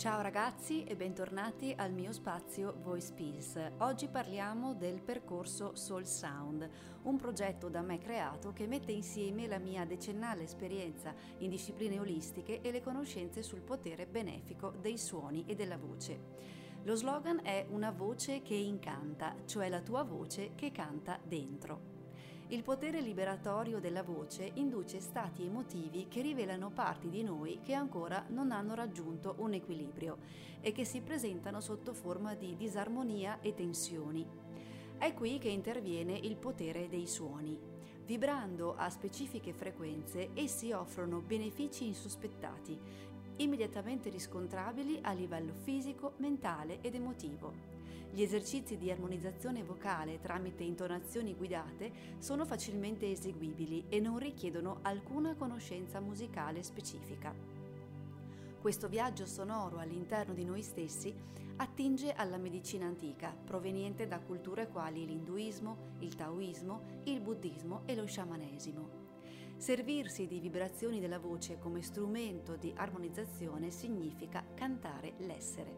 Ciao ragazzi e bentornati al mio spazio Voice Pills. Oggi parliamo del percorso Soul Sound, un progetto da me creato che mette insieme la mia decennale esperienza in discipline olistiche e le conoscenze sul potere benefico dei suoni e della voce. Lo slogan è una voce che incanta, cioè la tua voce che canta dentro. Il potere liberatorio della voce induce stati emotivi che rivelano parti di noi che ancora non hanno raggiunto un equilibrio e che si presentano sotto forma di disarmonia e tensioni. È qui che interviene il potere dei suoni. Vibrando a specifiche frequenze, essi offrono benefici insospettati, immediatamente riscontrabili a livello fisico, mentale ed emotivo. Gli esercizi di armonizzazione vocale tramite intonazioni guidate sono facilmente eseguibili e non richiedono alcuna conoscenza musicale specifica. Questo viaggio sonoro all'interno di noi stessi attinge alla medicina antica, proveniente da culture quali l'induismo, il taoismo, il buddismo e lo sciamanesimo. Servirsi di vibrazioni della voce come strumento di armonizzazione significa cantare l'essere.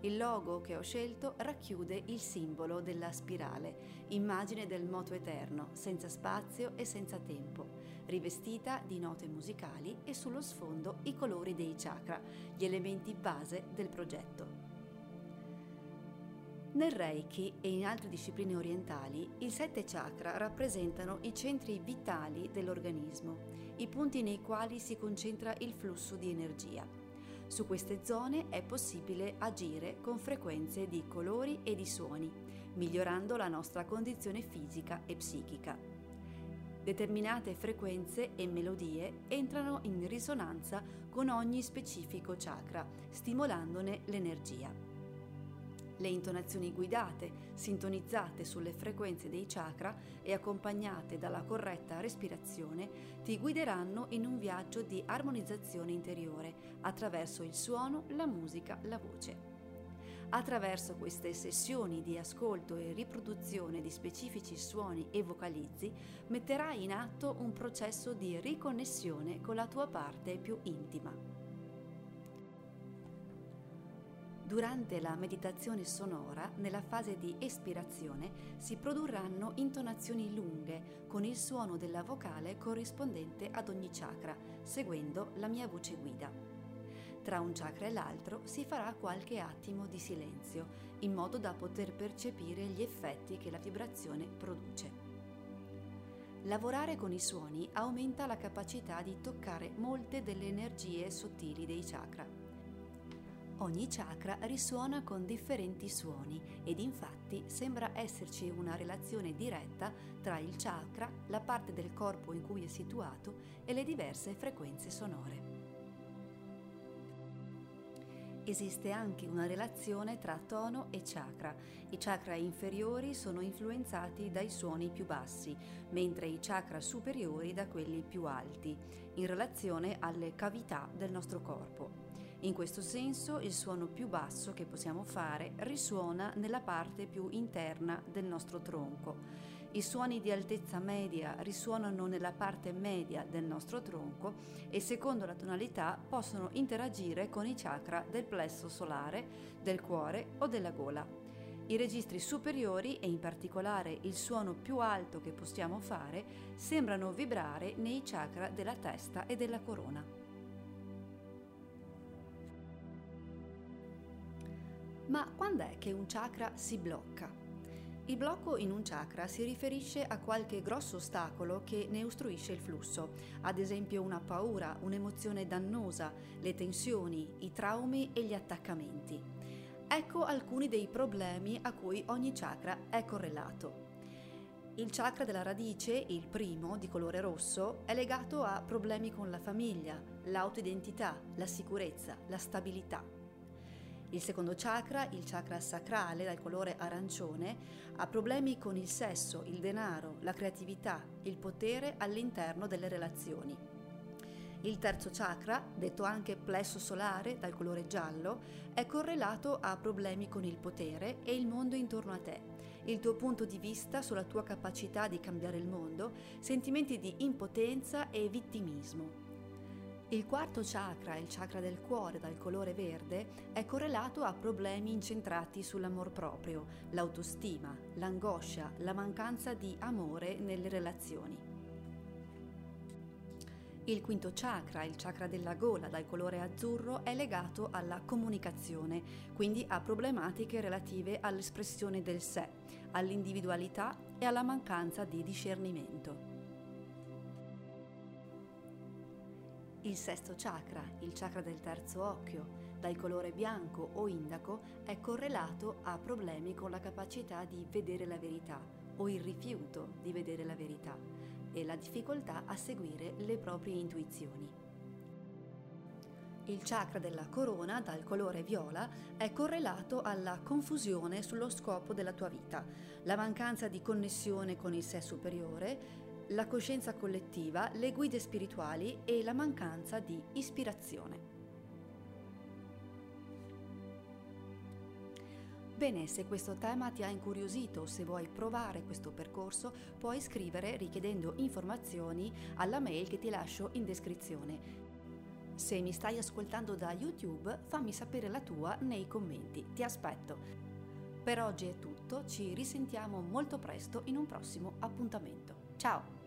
Il logo che ho scelto racchiude il simbolo della spirale, immagine del moto eterno, senza spazio e senza tempo, rivestita di note musicali e sullo sfondo i colori dei chakra, gli elementi base del progetto. Nel Reiki e in altre discipline orientali, i sette chakra rappresentano i centri vitali dell'organismo, i punti nei quali si concentra il flusso di energia. Su queste zone è possibile agire con frequenze di colori e di suoni, migliorando la nostra condizione fisica e psichica. Determinate frequenze e melodie entrano in risonanza con ogni specifico chakra, stimolandone l'energia. Le intonazioni guidate, sintonizzate sulle frequenze dei chakra e accompagnate dalla corretta respirazione, ti guideranno in un viaggio di armonizzazione interiore attraverso il suono, la musica, la voce. Attraverso queste sessioni di ascolto e riproduzione di specifici suoni e vocalizzi, metterai in atto un processo di riconnessione con la tua parte più intima. Durante la meditazione sonora, nella fase di espirazione, si produrranno intonazioni lunghe con il suono della vocale corrispondente ad ogni chakra, seguendo la mia voce guida. Tra un chakra e l'altro si farà qualche attimo di silenzio, in modo da poter percepire gli effetti che la vibrazione produce. Lavorare con i suoni aumenta la capacità di toccare molte delle energie sottili dei chakra. Ogni chakra risuona con differenti suoni ed infatti sembra esserci una relazione diretta tra il chakra, la parte del corpo in cui è situato e le diverse frequenze sonore. Esiste anche una relazione tra tono e chakra. I chakra inferiori sono influenzati dai suoni più bassi, mentre i chakra superiori da quelli più alti, in relazione alle cavità del nostro corpo. In questo senso il suono più basso che possiamo fare risuona nella parte più interna del nostro tronco. I suoni di altezza media risuonano nella parte media del nostro tronco e secondo la tonalità possono interagire con i chakra del plesso solare, del cuore o della gola. I registri superiori e in particolare il suono più alto che possiamo fare sembrano vibrare nei chakra della testa e della corona. Ma quando è che un chakra si blocca? Il blocco in un chakra si riferisce a qualche grosso ostacolo che ne ostruisce il flusso, ad esempio una paura, un'emozione dannosa, le tensioni, i traumi e gli attaccamenti. Ecco alcuni dei problemi a cui ogni chakra è correlato. Il chakra della radice, il primo, di colore rosso, è legato a problemi con la famiglia, l'autoidentità, la sicurezza, la stabilità. Il secondo chakra, il chakra sacrale dal colore arancione, ha problemi con il sesso, il denaro, la creatività, il potere all'interno delle relazioni. Il terzo chakra, detto anche plesso solare dal colore giallo, è correlato a problemi con il potere e il mondo intorno a te, il tuo punto di vista sulla tua capacità di cambiare il mondo, sentimenti di impotenza e vittimismo. Il quarto chakra, il chakra del cuore dal colore verde, è correlato a problemi incentrati sull'amor proprio, l'autostima, l'angoscia, la mancanza di amore nelle relazioni. Il quinto chakra, il chakra della gola dal colore azzurro, è legato alla comunicazione, quindi a problematiche relative all'espressione del sé, all'individualità e alla mancanza di discernimento. Il sesto chakra, il chakra del terzo occhio, dal colore bianco o indaco, è correlato a problemi con la capacità di vedere la verità o il rifiuto di vedere la verità e la difficoltà a seguire le proprie intuizioni. Il chakra della corona, dal colore viola, è correlato alla confusione sullo scopo della tua vita, la mancanza di connessione con il sé superiore, la coscienza collettiva, le guide spirituali e la mancanza di ispirazione. Bene, se questo tema ti ha incuriosito o se vuoi provare questo percorso, puoi scrivere richiedendo informazioni alla mail che ti lascio in descrizione. Se mi stai ascoltando da YouTube, fammi sapere la tua nei commenti. Ti aspetto. Per oggi è tutto, ci risentiamo molto presto in un prossimo appuntamento. Ciao!